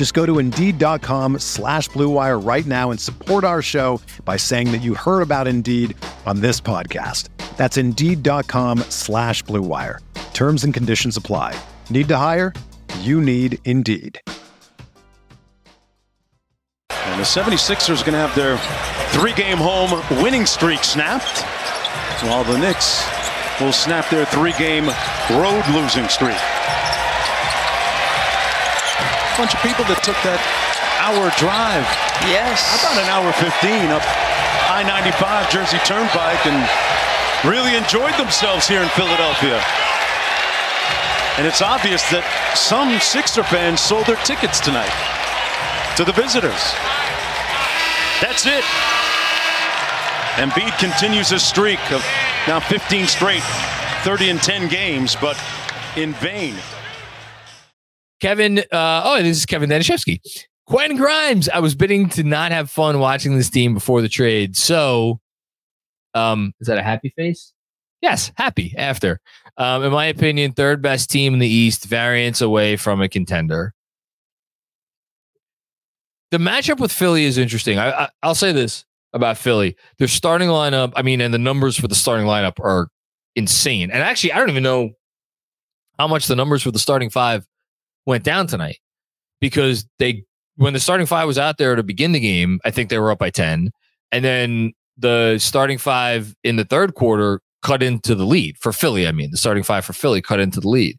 Just go to Indeed.com slash BlueWire right now and support our show by saying that you heard about Indeed on this podcast. That's Indeed.com slash BlueWire. Terms and conditions apply. Need to hire? You need Indeed. And the 76ers are going to have their three-game home winning streak snapped, while the Knicks will snap their three-game road losing streak. Bunch of people that took that hour drive. Yes. About an hour 15 up I-95 Jersey Turnpike and really enjoyed themselves here in Philadelphia. And it's obvious that some Sixer fans sold their tickets tonight to the visitors. That's it. Embiid continues his streak of now 15 straight, 30 and 10 games, but in vain. Kevin, uh, oh, this is Kevin Danishevsky. Quentin Grimes, I was bidding to not have fun watching this team before the trade. So, um, is that a happy face? Yes, happy after. Um, in my opinion, third best team in the East, variance away from a contender. The matchup with Philly is interesting. I, I, I'll say this about Philly: their starting lineup. I mean, and the numbers for the starting lineup are insane. And actually, I don't even know how much the numbers for the starting five went down tonight because they when the starting five was out there to begin the game, I think they were up by 10. And then the starting five in the third quarter cut into the lead for Philly. I mean, the starting five for Philly cut into the lead.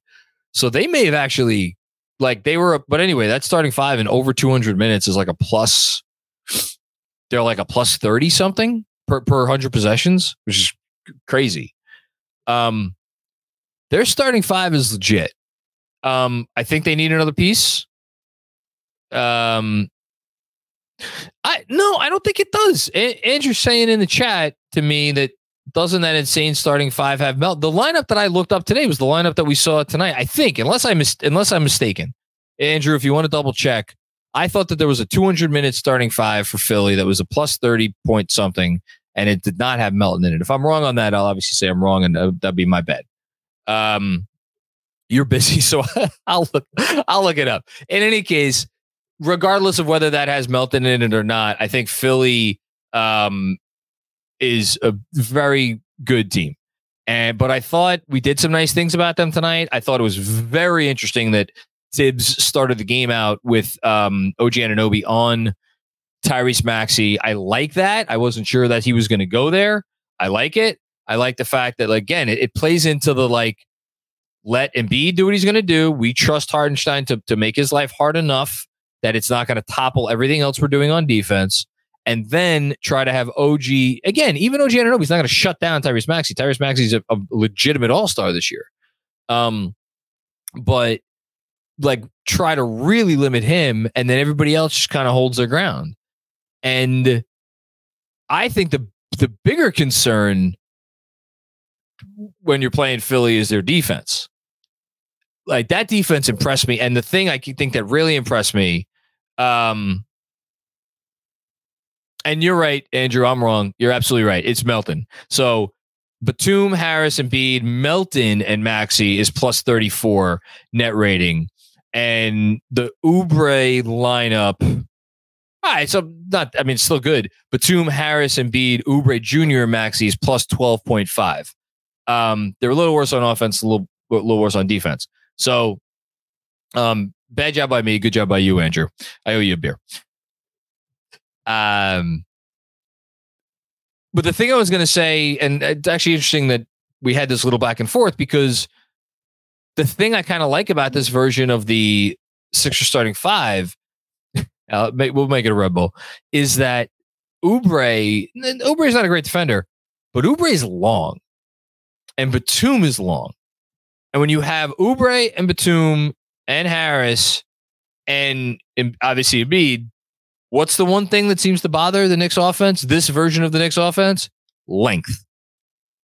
So they may have actually like they were, but anyway, that starting five in over 200 minutes is like a plus. They're like a plus 30 something per, per 100 possessions, which is crazy. Um, their starting five is legit. Um, I think they need another piece. Um, I no, I don't think it does. A- Andrew's saying in the chat to me that doesn't that insane starting five have melt? The lineup that I looked up today was the lineup that we saw tonight. I think, unless I mis- unless I'm mistaken, Andrew, if you want to double check, I thought that there was a 200 minute starting five for Philly that was a plus 30 point something, and it did not have Melton in it. If I'm wrong on that, I'll obviously say I'm wrong, and that'd be my bet. Um, you're busy, so I'll look. I'll look it up. In any case, regardless of whether that has Melton in it or not, I think Philly um, is a very good team. And but I thought we did some nice things about them tonight. I thought it was very interesting that Thibs started the game out with um, OG Anunoby on Tyrese Maxey. I like that. I wasn't sure that he was going to go there. I like it. I like the fact that again, it, it plays into the like let Embiid do what he's going to do. We trust Hartenstein to to make his life hard enough that it's not going to topple everything else we're doing on defense. And then try to have OG again. Even OG Anunoby's not going to shut down Tyrese Maxey. Tyrese Maxey's a, a legitimate All Star this year. Um, but like try to really limit him, and then everybody else just kind of holds their ground. And I think the the bigger concern when you're playing Philly is their defense. Like that defense impressed me, and the thing I think that really impressed me, um, and you're right, Andrew. I'm wrong. You're absolutely right. It's Melton. So Batum, Harris, Embiid, Melton, and Maxey is plus 34 net rating, and the Oubre lineup. All right, so not. I mean, it's still good. Batum, Harris, Embiid, Oubre Jr., Maxey is plus 12.5. Um, they're a little worse on offense, a little, a little worse on defense. So, um, bad job by me, good job by you, Andrew. I owe you a beer. Um, but the thing I was going to say, and it's actually interesting that we had this little back and forth because the thing I kind of like about this version of the Sixers starting five, uh, we'll make it a Red Bull, is that Oubre, Oubre is not a great defender, but Oubre is long and Batum is long. And when you have Oubre and Batum and Harris and, and obviously Embiid, what's the one thing that seems to bother the Knicks offense? This version of the Knicks offense? Length.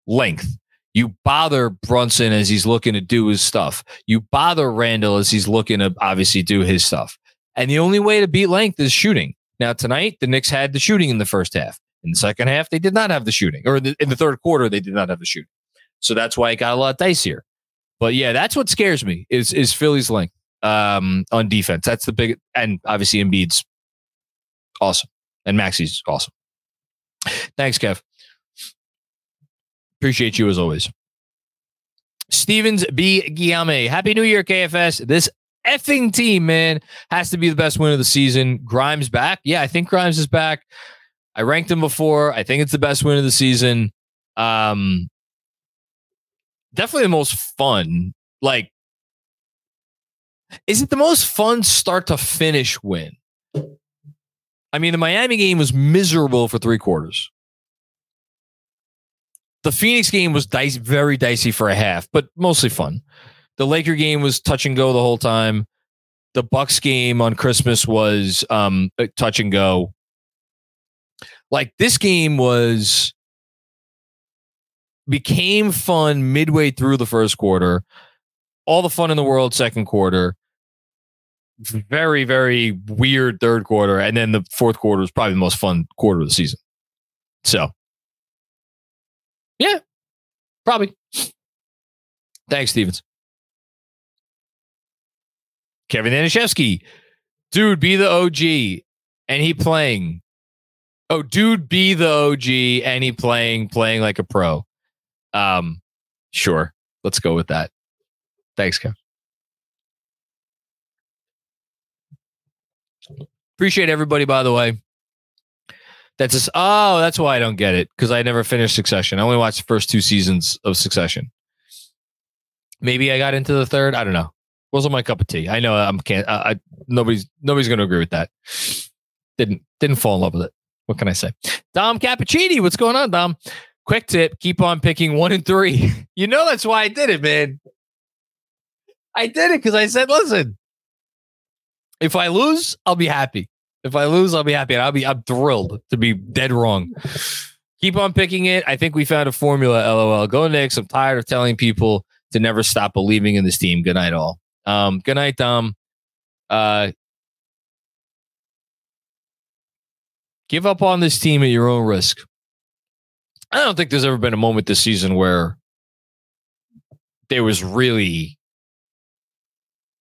Length. You bother Brunson as he's looking to do his stuff. You bother Randle as he's looking to obviously do his stuff. And the only way to beat length is shooting. Now, tonight, the Knicks had the shooting in the first half. In the second half, they did not have the shooting. Or in the third quarter, they did not have the shooting. So that's why it got a lot dicier. But yeah, that's what scares me is is Philly's length um, on defense. That's the big and obviously Embiid's awesome. And Maxey's awesome. Thanks, Kev. Appreciate you as always. Stevens B. Guillaume. Happy New Year, KFS. This effing team, man, has to be the best win of the season. Grimes back. Yeah, I think Grimes is back. I ranked him before. I think it's the best win of the season. Um, definitely the most fun. Like, is it the most fun start to finish win? I mean, the Miami game was miserable for three quarters. The Phoenix game was dicey, very dicey for a half, but mostly fun. The Laker game was touch and go the whole time. The Bucks game on Christmas was um, touch and go. Like this game was became fun midway through the first quarter. All the fun in the world second quarter. Very very weird third quarter, and then the fourth quarter was probably the most fun quarter of the season. So, yeah, probably. Thanks, Stevens. Kevin Anishevsky, dude, be the OG, and he playing. Oh, dude, be the OG, and he playing, playing like a pro. Um, sure, let's go with that. Thanks, Kev. Appreciate everybody, by the way. That's just oh, that's why I don't get it because I never finished Succession. I only watched the first two seasons of Succession. Maybe I got into the third. I don't know wasn't my cup of tea. I know I'm can't. I, I nobody's nobody's going to agree with that. Didn't didn't fall in love with it. What can I say? Dom Cappuccini, what's going on, Dom? Quick tip: keep on picking one and three. You know that's why I did it, man. I did it because I said, listen, if I lose, I'll be happy. If I lose, I'll be happy, and I'll be I'm thrilled to be dead wrong. Keep on picking it. I think we found a formula. LOL. Go Knicks. I'm tired of telling people to never stop believing in this team. Good night, all. Um, good night, Dom. Uh, give up on this team at your own risk. I don't think there's ever been a moment this season where there was really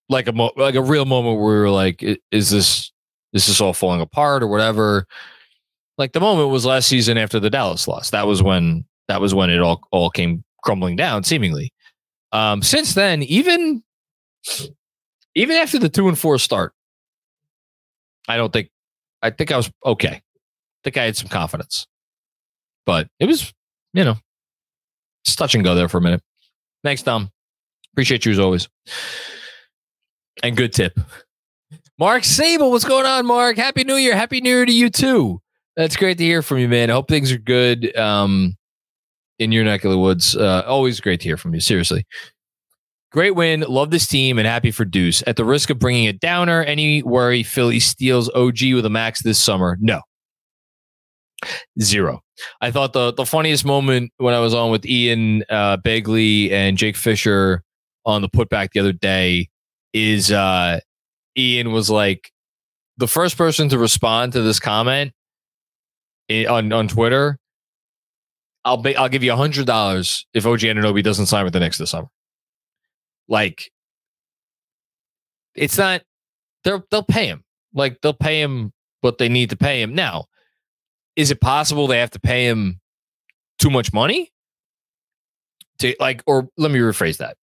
like a mo- like a real moment where we were like, is this is this all falling apart or whatever? Like the moment was last season after the Dallas loss. That was when that was when it all all came crumbling down, seemingly. Um, since then, even even after the two and four start, I don't think I think I was okay. I think I had some confidence. But it was, you know, just touch and go there for a minute. Thanks, Tom. Appreciate you as always. And good tip. Mark Sable, what's going on, Mark? Happy New Year. Happy New Year to you too. That's great to hear from you, man. I hope things are good um, in your neck of the woods. Uh, always great to hear from you. Seriously. Great win. Love this team and happy for Deuce. At the risk of bringing a downer, any worry Philly steals OG with a max this summer? No. Zero. I thought the the funniest moment when I was on with Ian uh, Begley and Jake Fisher on the putback the other day is uh, Ian was like the first person to respond to this comment on on Twitter. I'll be, I'll give you hundred dollars if OG Anunoby doesn't sign with the Knicks this summer. Like, it's not. They'll they'll pay him. Like they'll pay him what they need to pay him. Now, is it possible they have to pay him too much money? To like, or let me rephrase that.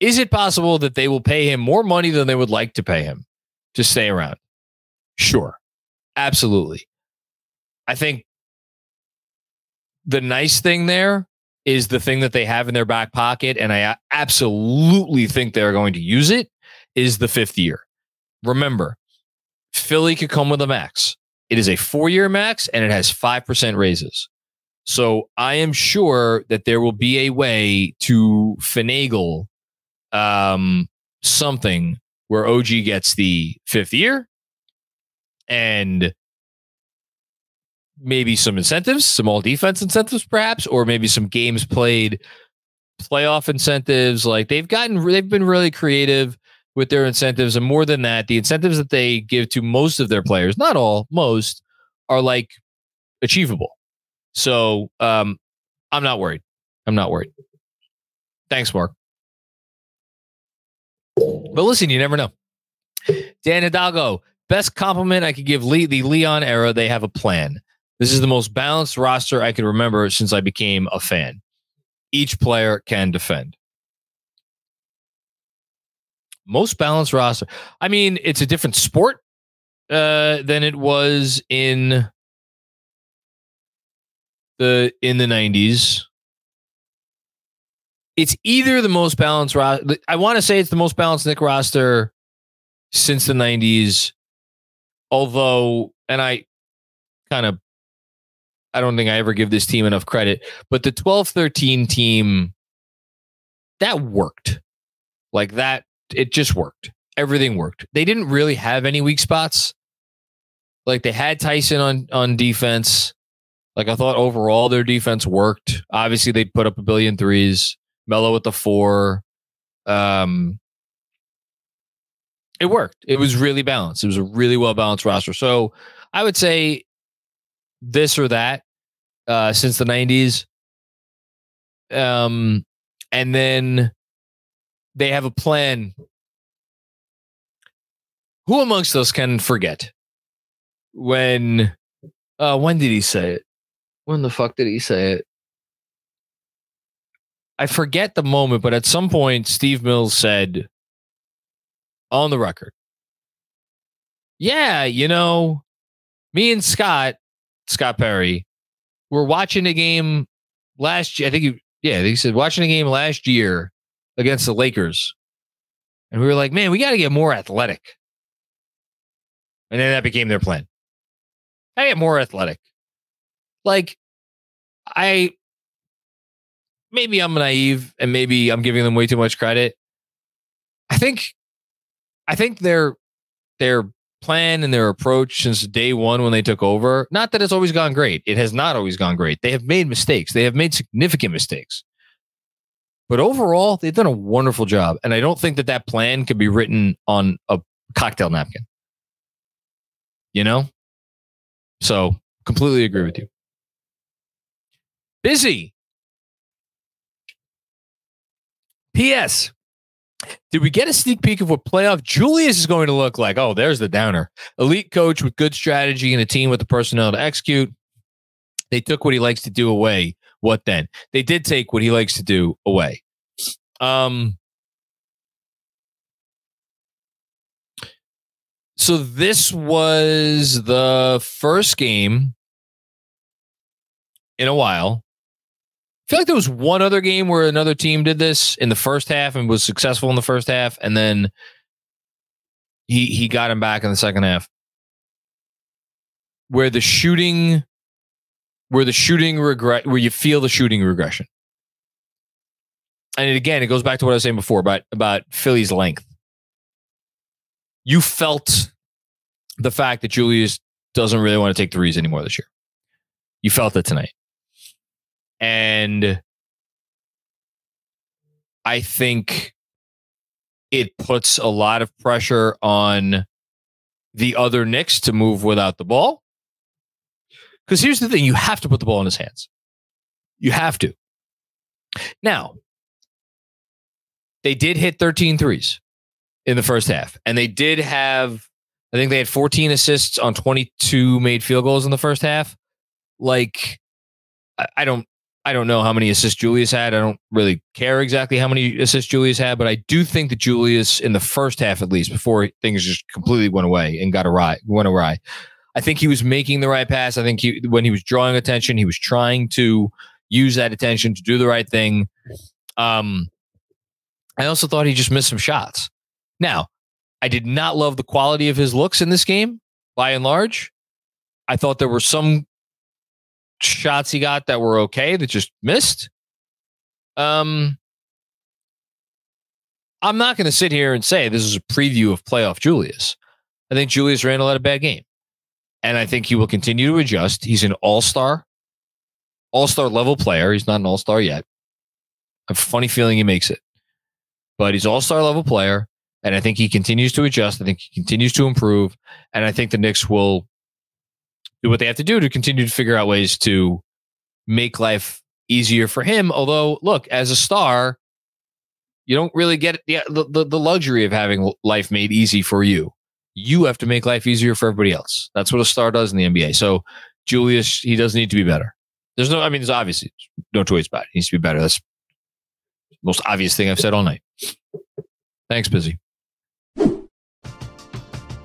Is it possible that they will pay him more money than they would like to pay him to stay around? Sure. Absolutely. I think the nice thing there is the thing that they have in their back pocket, and I absolutely think they're going to use it, is the fifth year. Remember, Philly could come with a max. It is a four year max and it has 5% raises. So I am sure that there will be a way to finagle um, something where OG gets the fifth year and maybe some incentives, some all defense incentives, perhaps, or maybe some games played playoff incentives. Like they've gotten, they've been really creative with their incentives. And more than that, the incentives that they give to most of their players, not all, most, are like achievable. So um, I'm not worried. I'm not worried. Thanks, Mark. But listen, you never know. Dan Hidalgo, best compliment I could give Lee, the Leon era. They have a plan. This is the most balanced roster I can remember since I became a fan. Each player can defend. Most balanced roster. I mean, it's a different sport uh, than it was in the in the 90s. It's either the most balanced roster. I want to say it's the most balanced Knick roster since the 90s. Although, and I kind of I don't think I ever give this team enough credit, but the 12 13 team that worked. Like that, it just worked. Everything worked. They didn't really have any weak spots. Like they had Tyson on on defense. Like I thought overall their defense worked. Obviously they put up a billion threes. Melo with the four. Um it worked. It was really balanced. It was a really well balanced roster. So I would say this or that uh, since the 90s. Um, and then they have a plan. Who amongst us can forget when? Uh, when did he say it? When the fuck did he say it? I forget the moment, but at some point, Steve Mills said on the record, Yeah, you know, me and Scott Scott Perry were watching a game last year. I think he, yeah, he said watching a game last year against the Lakers. And we were like, man, we got to get more athletic. And then that became their plan. I get more athletic. Like, I maybe I'm naive and maybe I'm giving them way too much credit. I think I think their their plan and their approach since day one when they took over. Not that it's always gone great. It has not always gone great. They have made mistakes. They have made significant mistakes. But overall, they've done a wonderful job. And I don't think that that plan could be written on a cocktail napkin. You know? So completely agree with you. Busy. P.S. Did we get a sneak peek of what playoff Julius is going to look like? Oh, there's the downer. Elite coach with good strategy and a team with the personnel to execute. They took what he likes to do away. What then? They did take what he likes to do away. Um, so this was the first game in a while I feel like there was one other game where another team did this in the first half and was successful in the first half, and then he he got him back in the second half. Where the shooting, where the shooting regret, where you feel the shooting regression, and again, it goes back to what I was saying before about about Philly's length. You felt the fact that Julius doesn't really want to take threes anymore this year. You felt it tonight. And I think it puts a lot of pressure on the other Knicks to move without the ball. Because here's the thing you have to put the ball in his hands. You have to. Now, they did hit 13 threes in the first half, and they did have, I think they had 14 assists on 22 made field goals in the first half. Like, I don't I don't know how many assists Julius had. I don't really care exactly how many assists Julius had, but I do think that Julius, in the first half at least, before things just completely went away and got awry, went awry, I think he was making the right pass. I think he, when he was drawing attention, he was trying to use that attention to do the right thing. Um, I also thought he just missed some shots. Now, I did not love the quality of his looks in this game by and large. I thought there were some shots he got that were okay that just missed. Um, I'm not going to sit here and say this is a preview of playoff Julius. I think Julius Randle had a bad game. And I think he will continue to adjust. He's an all star, all star level player. He's not an all star yet. I have a funny feeling he makes it, but he's all star level player. And I think he continues to adjust. I think he continues to improve. And I think the Knicks will do what they have to do to continue to figure out ways to make life easier for him. Although, look, as a star, you don't really get the, the, the luxury of having life made easy for you. You have to make life easier for everybody else. That's what a star does in the NBA. So Julius, he does need to be better. There's no, I mean, there's obviously no choice about it. He needs to be better. That's the most obvious thing I've said all night. Thanks, Busy.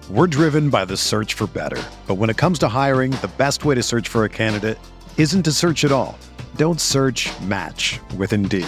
We're driven by the search for better. But when it comes to hiring, the best way to search for a candidate isn't to search at all. Don't search match with Indeed.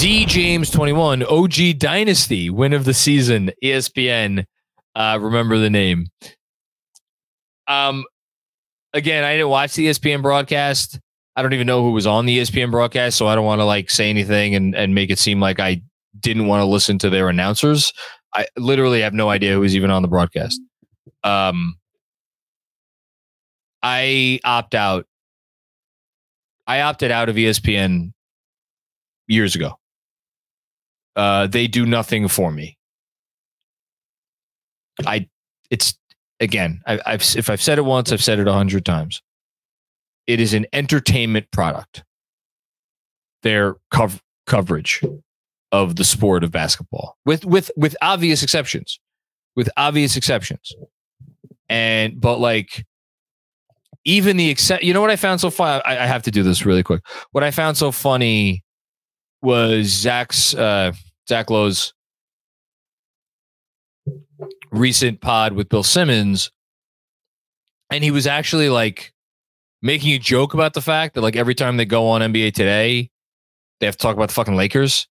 Z James 21, OG Dynasty, win of the season, ESPN. Uh, remember the name. Um, again, I didn't watch the ESPN broadcast. I don't even know who was on the ESPN broadcast, so I don't want to like say anything and, and make it seem like I didn't want to listen to their announcers. I literally have no idea who was even on the broadcast. Um, I opt out. I opted out of ESPN years ago. Uh, they do nothing for me. I, it's again, I, have if I've said it once, I've said it a hundred times. It is an entertainment product. Their cov- coverage of the sport of basketball, with with with obvious exceptions, with obvious exceptions, and but like even the except, you know what I found so funny? I, I have to do this really quick. What I found so funny was Zach's uh, Zach Lowe's recent pod with Bill Simmons, and he was actually like making a joke about the fact that like every time they go on NBA Today, they have to talk about the fucking Lakers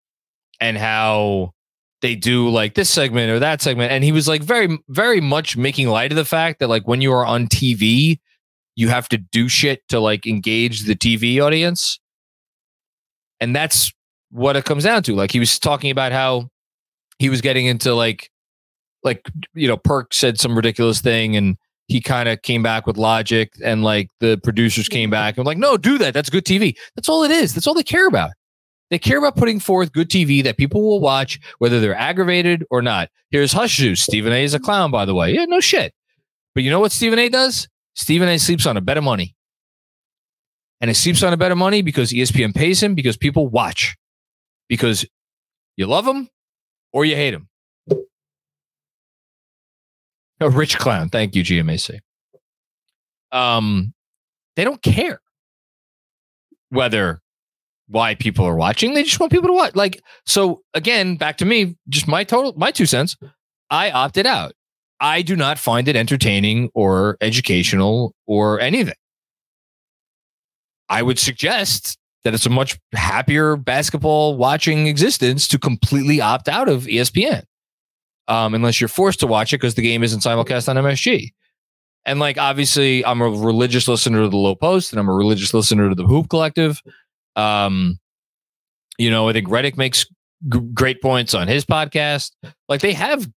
and how they do like this segment or that segment, and he was like very very much making light of the fact that like when you are on TV, you have to do shit to like engage the TV audience. And that's what it comes down to. Like he was talking about how he was getting into like like you know Perk said some ridiculous thing and he kind of came back with logic and like the producers came back and like no do that. That's good TV that's all it is. That's all they care about. They care about putting forth good TV that people will watch whether they're aggravated or not. Here's Hush Juice Stephen A is a clown by the way. Yeah no shit. But you know what Stephen A does? Stephen A sleeps on a bed of money. And he sleeps on a bed of money because ESPN pays him because people watch because you love him or you hate him. A rich clown. Thank you, GMAC. Um, they don't care whether why people are watching. They just want people to watch. Like, so again, back to me, just my total, my two cents. I opted out. I do not find it entertaining or educational or anything. I would suggest that it's a much happier basketball watching existence to completely opt out of ESPN, um, unless you're forced to watch it because the game isn't simulcast on MSG. And like obviously, I'm a religious listener to the Lowe Post, and I'm a religious listener to the Hoop Collective. Um, you know, I think Redick makes g- great points on his podcast. Like they have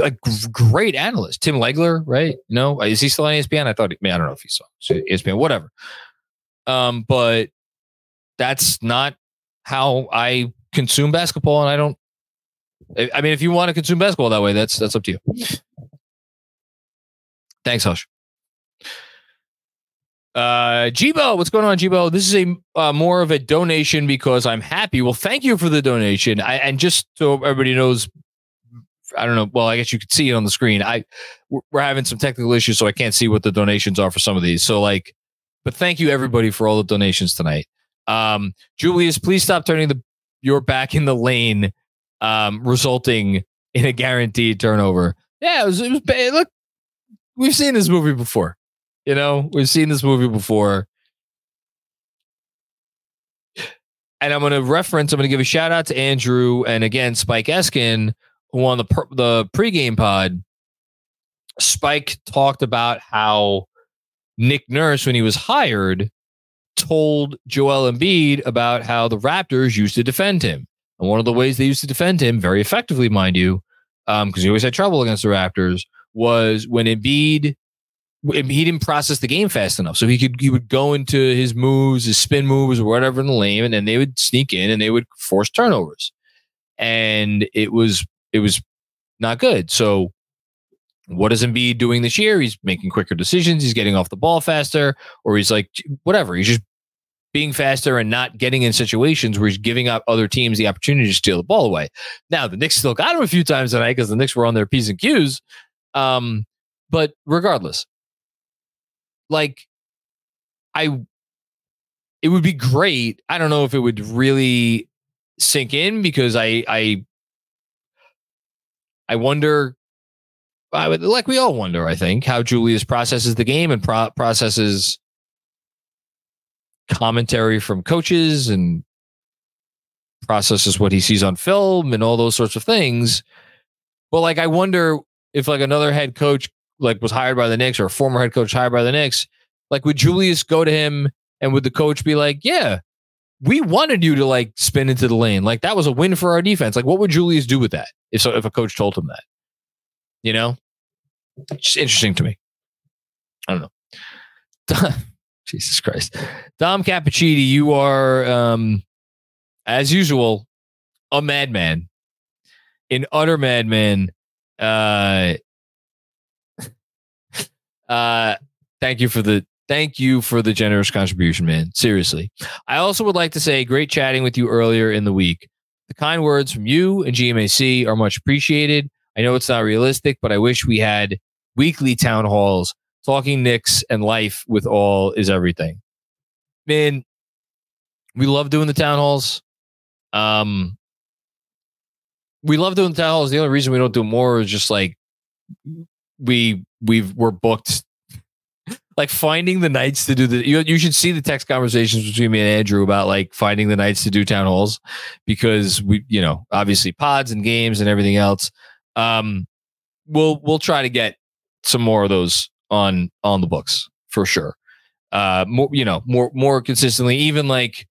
a g- great analysts. Tim Legler, right? Know, is he still on ESPN? I thought. He, I don't know if he's on ESPN. Whatever. Um, but that's not how I consume basketball, and I don't. I mean, if you want to consume basketball that way, that's that's up to you. Thanks, Hush. Uh, Jibo, what's going on, Jibo? This is a uh, more of a donation because I'm happy. Well, thank you for the donation. I, and just so everybody knows, I don't know. Well, I guess you could see it on the screen. I we're having some technical issues, so I can't see what the donations are for some of these. So, like, but thank you everybody for all the donations tonight. Um, Julius, please stop turning the your back in the lane, um, resulting in a guaranteed turnover. Yeah, it was. It was. Look, we've seen this movie before. You know, we've seen this movie before. And I'm going to reference, I'm going to give a shout out to Andrew and again, Spike Eskin, who on the, the pregame pod, Spike talked about how Nick Nurse, when he was hired, told Joel Embiid about how the Raptors used to defend him. And one of the ways they used to defend him, very effectively, mind you, because um, he always had trouble against the Raptors, was when Embiid he didn't process the game fast enough. So he could he would go into his moves, his spin moves, or whatever in the lane, and then they would sneak in and they would force turnovers. And it was it was not good. So what is Embiid doing this year? He's making quicker decisions. He's getting off the ball faster, or he's like whatever. He's just being faster and not getting in situations where he's giving up other teams the opportunity to steal the ball away. Now the Knicks still got him a few times tonight because the Knicks were on their p's and q's. Um, but regardless, like I it would be great. I don't know if it would really sink in because I I I wonder I would, like we all wonder, I think, how Julius processes the game and pro- processes commentary from coaches and processes what he sees on film and all those sorts of things. But like I wonder if like another head coach like was hired by the Knicks or a former head coach hired by the Knicks, like would Julius go to him and would the coach be like, "Yeah, we wanted you to like spin into the lane. Like that was a win for our defense." Like what would Julius do with that if so if a coach told him that? You know? It's interesting to me. I don't know. Jesus Christ. Dom Cappuccini, you are um as usual a madman. An utter madman. Uh uh, thank you for the thank you for the generous contribution, man. Seriously. I also would like to say great chatting with you earlier in the week. The kind words from you and GMAC are much appreciated. I know it's not realistic, but I wish we had weekly town halls. Talking Knicks and life with all is everything. Man, we love doing the town halls. Um, we love doing the town halls. The only reason we don't do more is just like we we've we're booked like finding the nights to do the you, you should see the text conversations between me and andrew about like finding the nights to do town halls because we you know obviously pods and games and everything else um we'll we'll try to get some more of those on on the books for sure uh more you know more more consistently even like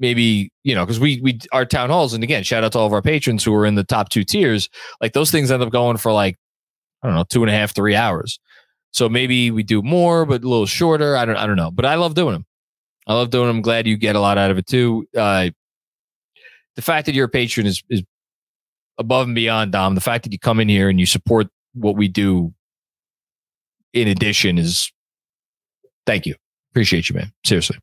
maybe you know because we we our town halls and again shout out to all of our patrons who are in the top two tiers like those things end up going for like I don't know, two and a half, three hours. So maybe we do more, but a little shorter. I don't, I don't know. But I love doing them. I love doing them. I'm glad you get a lot out of it too. Uh, the fact that you're a patron is is above and beyond, Dom. The fact that you come in here and you support what we do in addition is thank you. Appreciate you, man. Seriously.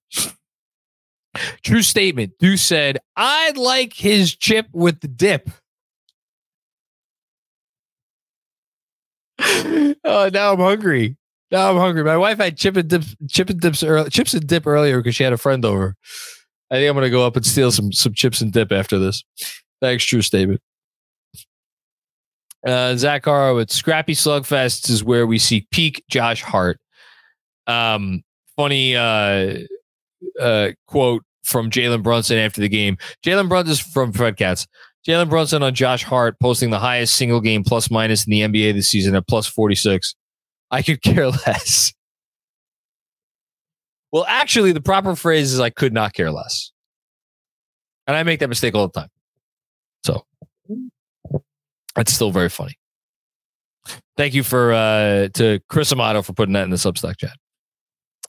True statement. Du said, I'd like his chip with the dip. oh, now I'm hungry. Now I'm hungry. My wife had chip and dip, chip and dips, early, chips and dip earlier because she had a friend over. I think I'm gonna go up and steal some some chips and dip after this. Thanks, true statement. Uh, Zach Horowitz, Scrappy Slugfest is where we see peak Josh Hart. Um, funny uh, uh, quote from Jalen Brunson after the game. Jalen Brunson from Fred Katz. Jalen Brunson on Josh Hart posting the highest single game plus minus in the NBA this season at plus 46. I could care less. Well, actually, the proper phrase is I could not care less. And I make that mistake all the time. So that's still very funny. Thank you for uh to Chris Amato for putting that in the Substack chat.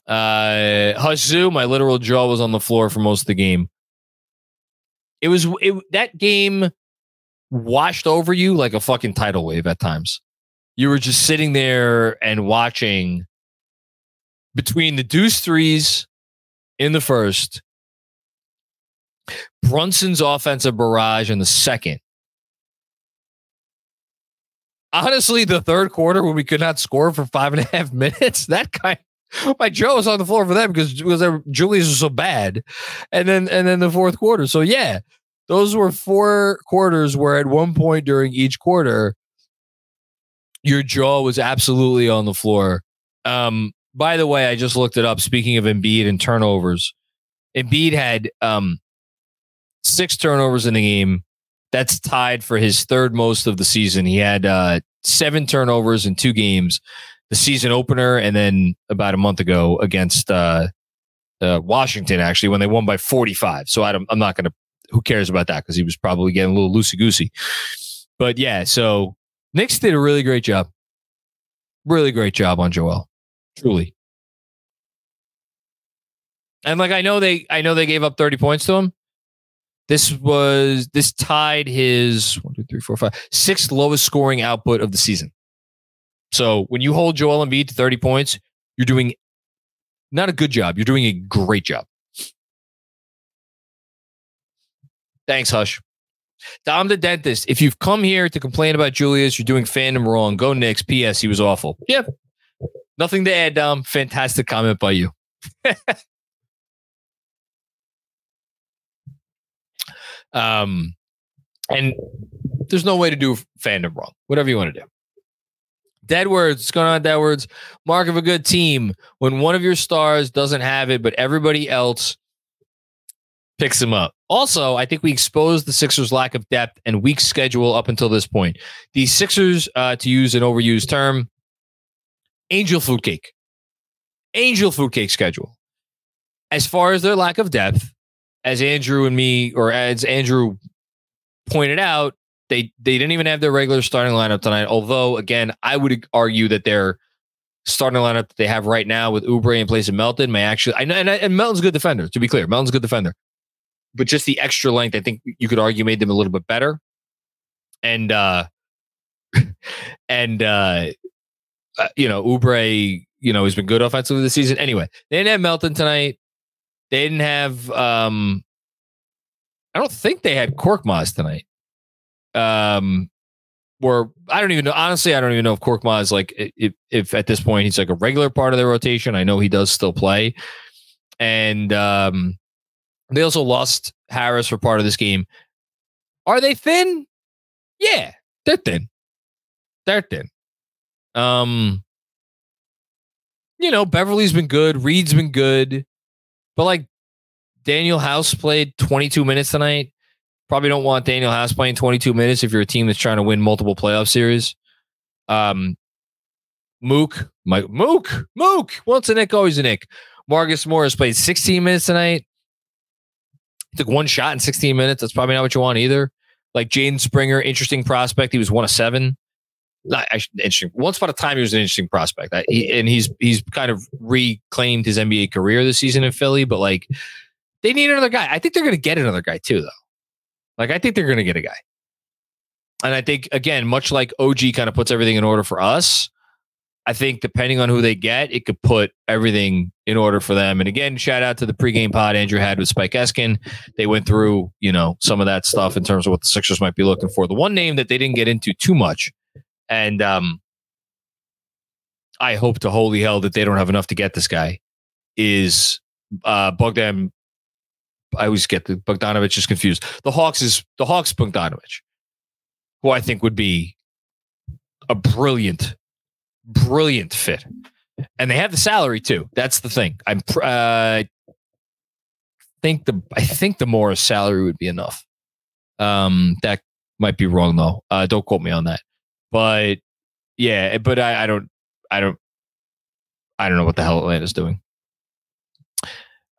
Uh Zoo, my literal jaw was on the floor for most of the game. It was it, that game washed over you like a fucking tidal wave at times. You were just sitting there and watching between the deuce threes in the first, Brunson's offensive barrage in the second. Honestly, the third quarter when we could not score for five and a half minutes, that kind my Joe was on the floor for them because because Julius was so bad, and then and then the fourth quarter. So yeah, those were four quarters where at one point during each quarter, your jaw was absolutely on the floor. Um, by the way, I just looked it up. Speaking of Embiid and turnovers, Embiid had um, six turnovers in the game. That's tied for his third most of the season. He had uh, seven turnovers in two games, the season opener, and then about a month ago against uh, uh, Washington, actually, when they won by 45. So I am not going to, who cares about that? Because he was probably getting a little loosey goosey. But yeah, so Knicks did a really great job. Really great job on Joel. Truly. And like I know they I know they gave up 30 points to him. This was this tied his one, two, three, four, five, sixth lowest scoring output of the season. So when you hold Joel Embiid to 30 points, you're doing not a good job. You're doing a great job. Thanks, Hush. Dom the dentist. If you've come here to complain about Julius, you're doing fandom wrong. Go Knicks. P.S. He was awful. Yep. Nothing to add, Dom. Fantastic comment by you. um, and there's no way to do fandom wrong. Whatever you want to do. Dead words. What's going on, dead words? Mark of a good team. When one of your stars doesn't have it, but everybody else picks him up. Also, I think we exposed the Sixers' lack of depth and weak schedule up until this point. The Sixers, uh, to use an overused term, angel food cake. Angel food cake schedule. As far as their lack of depth, as Andrew and me, or as Andrew pointed out, they they didn't even have their regular starting lineup tonight. Although, again, I would argue that their starting lineup that they have right now with Oubre in place of Melton may actually. I know, and, and Melton's a good defender. To be clear, Melton's a good defender, but just the extra length, I think you could argue made them a little bit better. And uh, and uh, uh, you know, Oubre, you know, he's been good offensively this season. Anyway, they didn't have Melton tonight. They didn't have. um I don't think they had Korkmaz tonight. Um, or I don't even know. Honestly, I don't even know if Korkmaz like if if at this point he's like a regular part of the rotation. I know he does still play, and um, they also lost Harris for part of this game. Are they thin? Yeah, they're thin. They're thin. Um, you know, Beverley's been good. Reed's been good. But like Danuel House played 22 minutes tonight. Probably don't want Danuel House playing 22 minutes if you're a team that's trying to win multiple playoff series. Um, Mook, Mike, Mook, Mook. Once a Knick, always a Knick. Marcus Morris played 16 minutes tonight. He took one shot in 16 minutes. That's probably not what you want either. Like Jaden Springer, interesting prospect. He was one of seven not interesting. Once upon a time, he was an interesting prospect, I, he, and he's he's kind of reclaimed his NBA career this season in Philly. But like, they need another guy. I think they're going to get another guy too, though. Like, I think they're going to get a guy. And I think again, much like OG kind of puts everything in order for us, I think depending on who they get, it could put everything in order for them. And again, shout out to the pregame pod Andrew had with Spike Eskin. They went through, you know, some of that stuff in terms of what the Sixers might be looking for. The one name that they didn't get into too much and um, I hope to holy hell that they don't have enough to get this guy. Is uh, Bogdan? I always get the Bogdanovich is confused. The Hawks is the Hawks Bogdanovich, who I think would be a brilliant, brilliant fit, and they have the salary too. That's the thing. I'm uh, think the I think the Morris salary would be enough. Um, that might be wrong though. Uh, don't quote me on that. But yeah, but I, I don't I don't I don't know what the hell Atlanta's doing.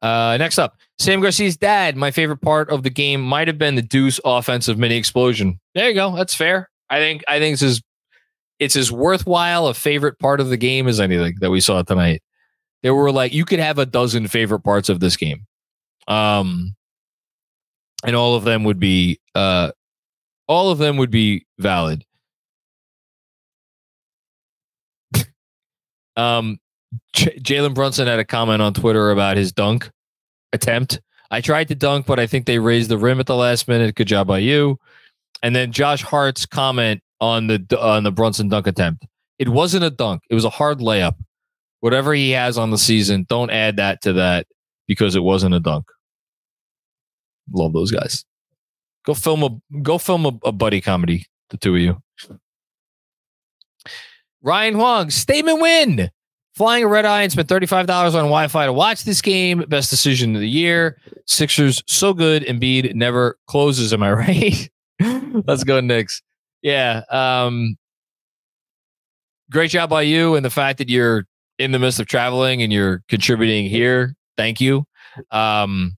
Uh, next up, Sam Garcia's dad. My favorite part of the game might have been the Deuce offensive mini explosion. There you go. That's fair. I think I think it's as it's as worthwhile a favorite part of the game as anything that we saw tonight. There were like you could have a dozen favorite parts of this game, um, and all of them would be uh, all of them would be valid. Um, J- Jalen Brunson had a comment on Twitter about his dunk attempt. I tried to dunk, but I think they raised the rim at the last minute. Good job by you. And then Josh Hart's comment on the on the Brunson dunk attempt. It wasn't a dunk. It was a hard layup. Whatever he has on the season, don't add that to that because it wasn't a dunk. Love those guys. Go film a go film a, a buddy comedy. The two of you. Ryan Huang, statement win. Flying a red eye and spent $35 on Wi Fi to watch this game. Best decision of the year. Sixers so good. Embiid never closes. Am I right? Let's go, Knicks. Yeah. Um, great job by you and the fact that you're in the midst of traveling and you're contributing here. Thank you. Um,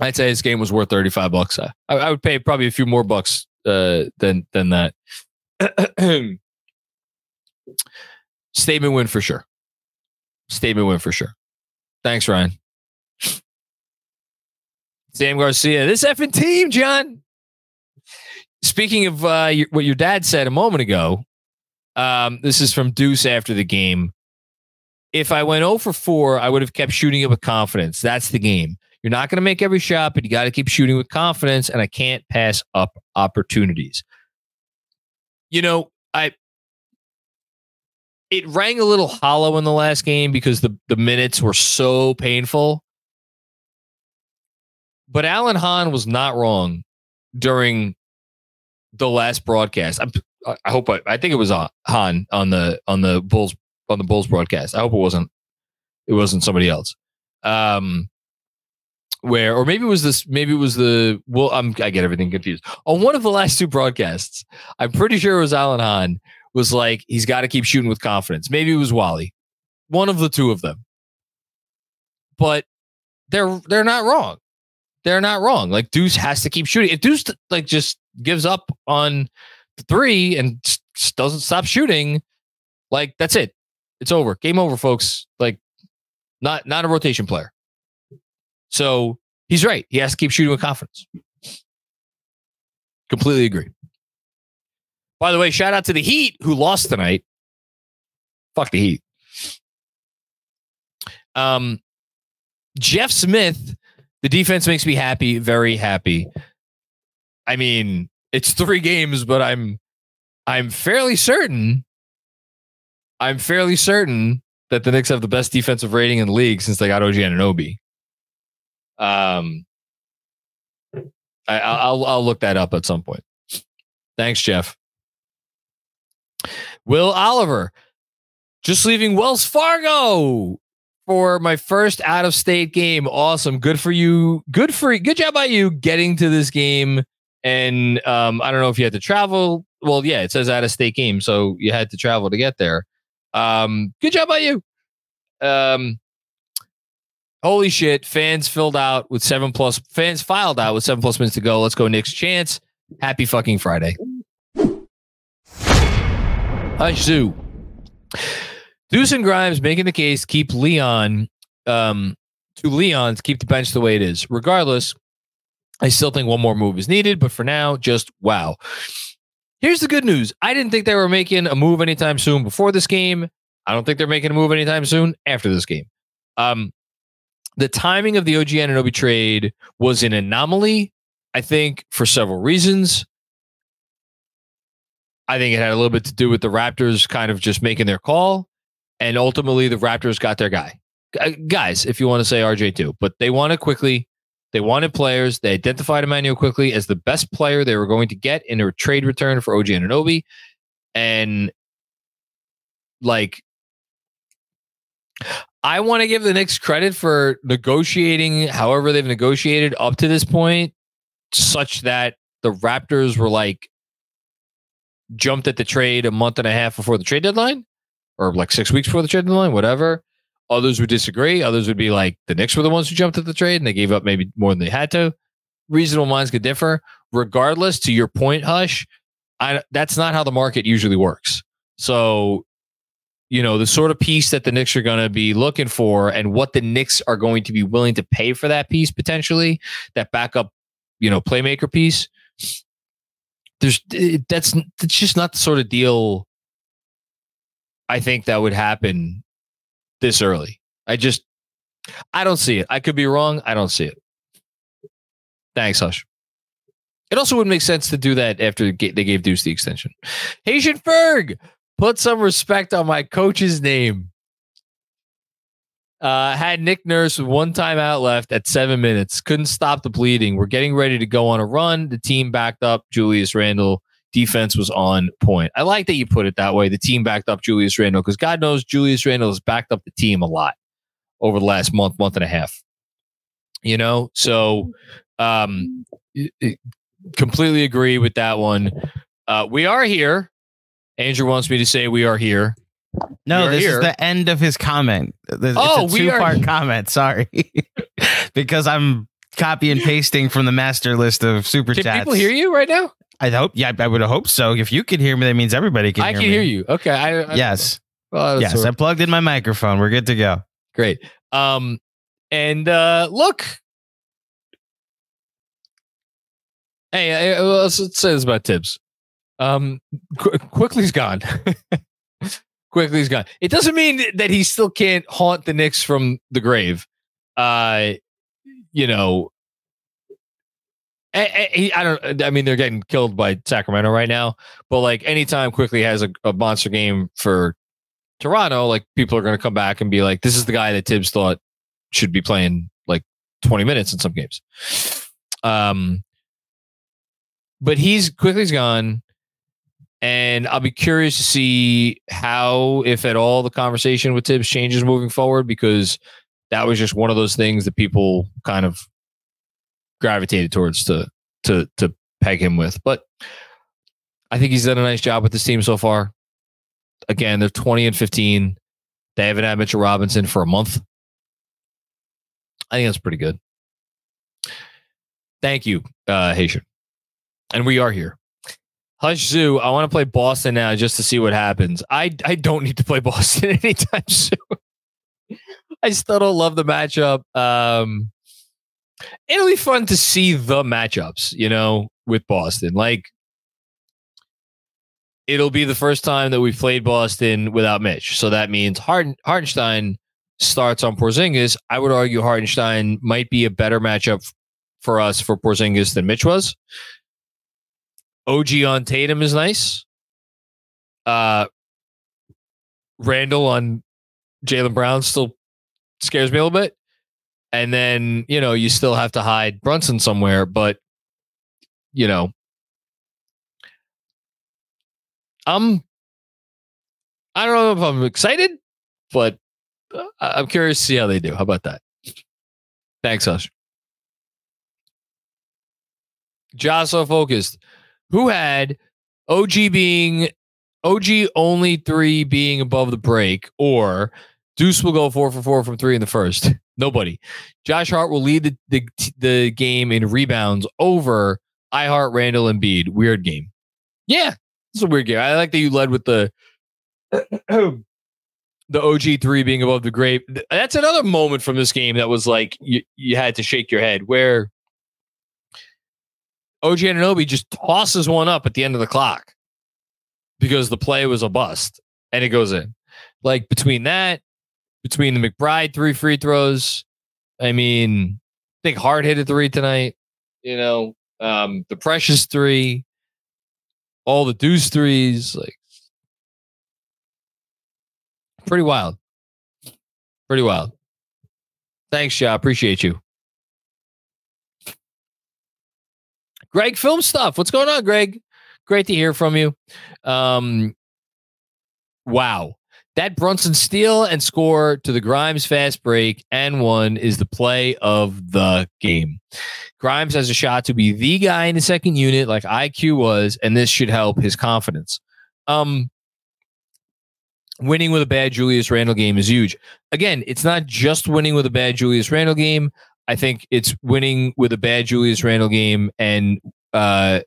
I'd say this game was worth 35 bucks. I, I would pay probably a few more bucks uh, than than that. Statement win for sure. Statement win for sure. Thanks, Ryan. Sam Garcia, this effing team, Jon. Speaking of uh, your, what your dad said a moment ago, um, this is from Deuce after the game. If I went 0 for 4, I would have kept shooting it with confidence. That's the game. You're not going to make every shot, but you got to keep shooting with confidence, and I can't pass up opportunities. You know, I it rang a little hollow in the last game because the, the minutes were so painful. But Alan Hahn was not wrong during the last broadcast. I'm, I hope I, I think it was uh, Hahn on the on the Bulls on the Bulls broadcast. I hope it wasn't it wasn't somebody else. Um, where or maybe it was this maybe it was the well I'm I get everything confused on one of the last two broadcasts. I'm pretty sure it was Alan Hahn was like he's got to keep shooting with confidence. Maybe it was Wally, one of the two of them. But they're they're not wrong. They're not wrong. Like Deuce has to keep shooting. If Deuce like just gives up on the three and doesn't stop shooting, like that's it. It's over. Game over, folks. Like not not a rotation player. So he's right. He has to keep shooting with confidence. Completely agree. By the way, shout out to the Heat who lost tonight. Fuck the Heat. Um, Jeff Smith, the defense makes me happy, very happy. I mean, it's three games, but I'm I'm fairly certain. I'm fairly certain that the Knicks have the best defensive rating in the league since they got OG Anunoby. Um, I, I'll I'll look that up at some point. Thanks, Jeff. Will Oliver, just leaving Wells Fargo for my first out of state game. Awesome. Good for you. Good for you. good job by you getting to this game. And um, I don't know if you had to travel. Well, yeah, it says out of state game, so you had to travel to get there. Um, good job by you. Um, holy shit! Fans filled out with seven plus. Fans filed out with seven plus minutes to go. Let's go, Knicks. Chance. Happy fucking Friday. Hi, Sue. Deuce and Grimes making the case keep Leon um, to Leon to keep the bench the way it is. Regardless, I still think one more move is needed, but for now, just wow. Here's the good news. I didn't think they were making a move anytime soon before this game. I don't think they're making a move anytime soon after this game. Um, the timing of the OG Anunoby trade was an anomaly, I think, for several reasons. I think it had a little bit to do with the Raptors kind of just making their call. And ultimately, the Raptors got their guy. Guys, if you want to say RJ2, but they wanted quickly. They wanted players. They identified Immanuel Quickley as the best player they were going to get in a trade return for OG Anunoby. And like, I want to give the Knicks credit for negotiating however they've negotiated up to this point, such that the Raptors were like, jumped at the trade a month and a half before the trade deadline. or like six weeks before the trade deadline, whatever. Others would disagree. Others would be like the Knicks were the ones who jumped at the trade and they gave up maybe more than they had to. Reasonable minds could differ. Regardless, to your point, Hush, I, that's not how the market usually works. So, you know, the sort of piece that the Knicks are going to be looking for and what the Knicks are going to be willing to pay for that piece potentially, that backup, you know, playmaker piece. There's that's that's just not the sort of deal I think that would happen this early. I just I don't see it. I could be wrong. I don't see it. Thanks, Hush. It also wouldn't make sense to do that after they gave Deuce the extension. Haitian Ferg, put some respect on my coach's name. Uh, had Nick Nurse one timeout left at seven minutes. Couldn't stop the bleeding. We're getting ready to go on a run. The team backed up Julius Randle. Defense was on point. I like that you put it that way. The team backed up Julius Randle because God knows Julius Randle has backed up the team a lot over the last month, month and a half. You know, so um, completely agree with that one. Uh, we are here. Andrew wants me to say we are here. No, this here. is the end of his comment. It's oh, a two-part comment. Sorry, because I'm copy and pasting from the master list of super chats. can chats. people hear you right now? I hope. Yeah, I would hope so. If you could hear me, that means everybody can. I hear can me. hear you. Okay. I, I yes. Well, yes. I plugged in my microphone. We're good to go. Great. Um, and uh, look, Hey, uh, let's, let's say this about Thibs. Um, qu- Quickley's gone. Quickley's gone. It doesn't mean that he still can't haunt the Knicks from the grave. Uh, you know, I, I, I, don't. I mean, they're getting killed by Sacramento right now. But like, anytime Quickley has a, a monster game for Toronto, like people are going to come back and be like, "This is the guy that Thibs thought should be playing like 20 minutes in some games." Um, but he's Quickley's gone. And I'll be curious to see how, if at all, the conversation with Thibs changes moving forward because that was just one of those things that people kind of gravitated towards to to to peg him with. But I think he's done a nice job with this team so far. Again, they're 20 and 15. They haven't had Mitchell Robinson for a month. I think that's pretty good. Thank you, uh, Haitian and we are here. Hush Zoo, I want to play Boston now just to see what happens. I, I don't need to play Boston anytime soon. I still don't love the matchup. Um, it'll be fun to see the matchups, you know, with Boston. Like, it'll be the first time that we've played Boston without Mitch. So that means Harden, Hartenstein starts on Porzingis. I would argue Hartenstein might be a better matchup for us for Porzingis than Mitch was. OG on Tatum is nice. Uh, Randle on Jaylen Brown still scares me a little bit. And then, you know, you still have to hide Brunson somewhere, but you know, I'm I don't know if I'm excited, but uh, I'm curious to see how they do. How about that? Thanks, Hush. Josh so focused who had OG being OG only three being above the break, or Deuce will go four for four from three in the first. Nobody. Josh Hart will lead the, the, the game in rebounds over I Heart Randle and Bede. Weird game. Yeah, it's a weird game. I like that you led with the the OG three being above the grape. That's another moment from this game that was like you, you had to shake your head where OG Anunoby just tosses one up at the end of the clock because the play was a bust and it goes in. Like between that, between the McBride three free throws, I mean, I think Hart hit a three tonight. You know, um, the Precious three, all the Deuce threes, like pretty wild. Pretty wild. Thanks, Ja. Appreciate you. Greg Film Stuff. What's going on, Greg? Great to hear from you. Um, wow. That Brunson steal and score to the Grimes fast break and one is the play of the game. Grimes has a shot to be the guy in the second unit, like IQ was, and this should help his confidence. Um, winning with a bad Julius Randle game is huge. Again, it's not just winning with a bad Julius Randle game. I think it's winning with a bad Julius Randle game and uh,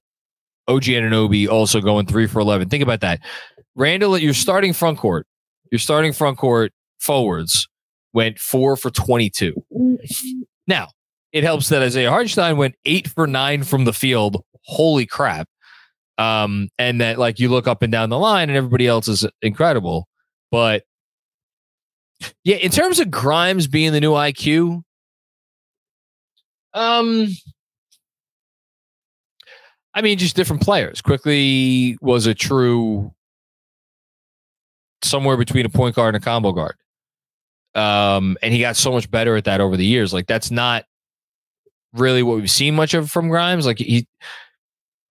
OG Anunoby also going three for 11. Think about that. Randle, your starting front court, You're starting front court forwards went four for 22. Now, it helps that Isaiah Hartenstein went eight for nine from the field. Holy crap. Um, and that like you look up and down the line and everybody else is incredible. But yeah, in terms of Grimes being the new IQ, um, I mean, just different players. Quickley was a true somewhere between a point guard and a combo guard. Um, and he got so much better at that over the years. Like that's not really what we've seen much of from Grimes. Like he,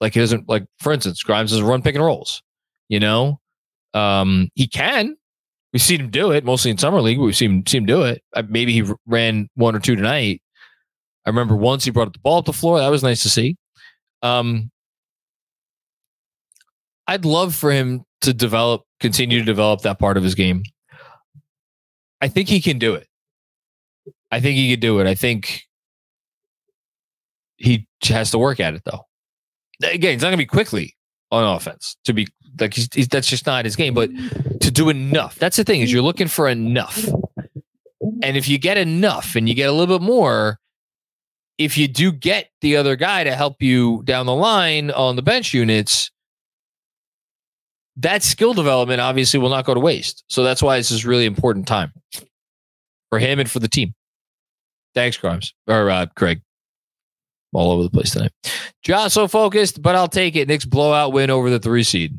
like he doesn't like, for instance, Grimes doesn't run pick and rolls. You know, um, he can. We've seen him do it mostly in summer league. We've seen seen him do it. Uh, maybe he ran one or two tonight. I remember once he brought the ball up the floor. That was nice to see. Um, I'd love for him to develop, continue to develop that part of his game. I think he can do it. I think he could do it. I think he has to work at it though. Again, it's not going to be Quickley on offense to be like he's, he's, that's just not his game. But to do enough, that's the thing is you're looking for enough, and if you get enough and you get a little bit more, if you do get the other guy to help you down the line on the bench units, that skill development obviously will not go to waste. So that's why this is really important time for him and for the team. Thanks, Grimes or uh, Craig. All over the place tonight. Josh so focused, but I'll take it. Knicks blowout win over the three seed.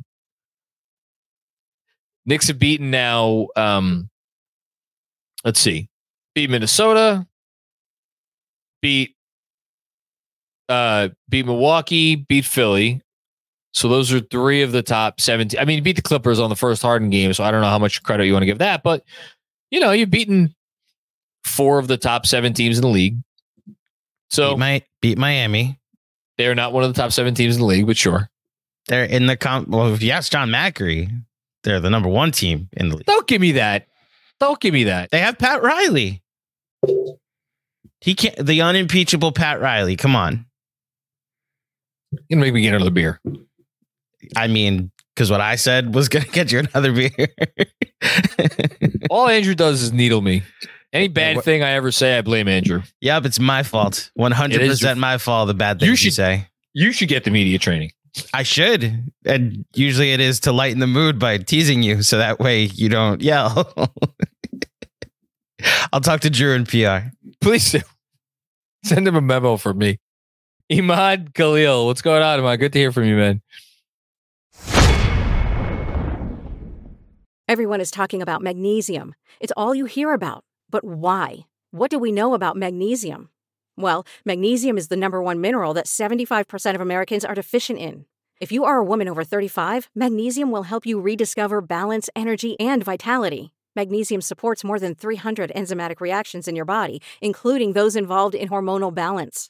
Knicks have beaten now. Um, let's see, beat Minnesota, beat uh, beat Milwaukee, beat Philly. So those are three of the top 17. I mean, you beat the Clippers on the first Harden game, so I don't know how much credit you want to give that, but you know, you've beaten four of the top seven teams in the league. So beat, my, beat Miami. They're not one of the top seven teams in the league, but sure. They're in the comp. Well, yes, Jon Macri. They're the number one team in the league. Don't give me that. Don't give me that. They have Pat Riley. He can't. The unimpeachable Pat Riley. Come on. You gonna make me get another beer. I mean, because what I said was going to get you another beer. All Andrew does is needle me. Any bad thing I ever say, I blame Andrew. Yep, it's my fault. 100% my fault, the bad things you, should, you say. You should get the media training. I should. And usually it is to lighten the mood by teasing you so that way you don't yell. I'll talk to Drew and PR. Please do. Send him a memo for me. Imad Khalil, what's going on, Imad? Good to hear from you, man. Everyone is talking about magnesium. It's all you hear about. But why? What do we know about magnesium? Well, magnesium is the number one mineral that 75% of Americans are deficient in. If you are a woman over 35, magnesium will help you rediscover balance, energy, and vitality. Magnesium supports more than 300 enzymatic reactions in your body, including those involved in hormonal balance.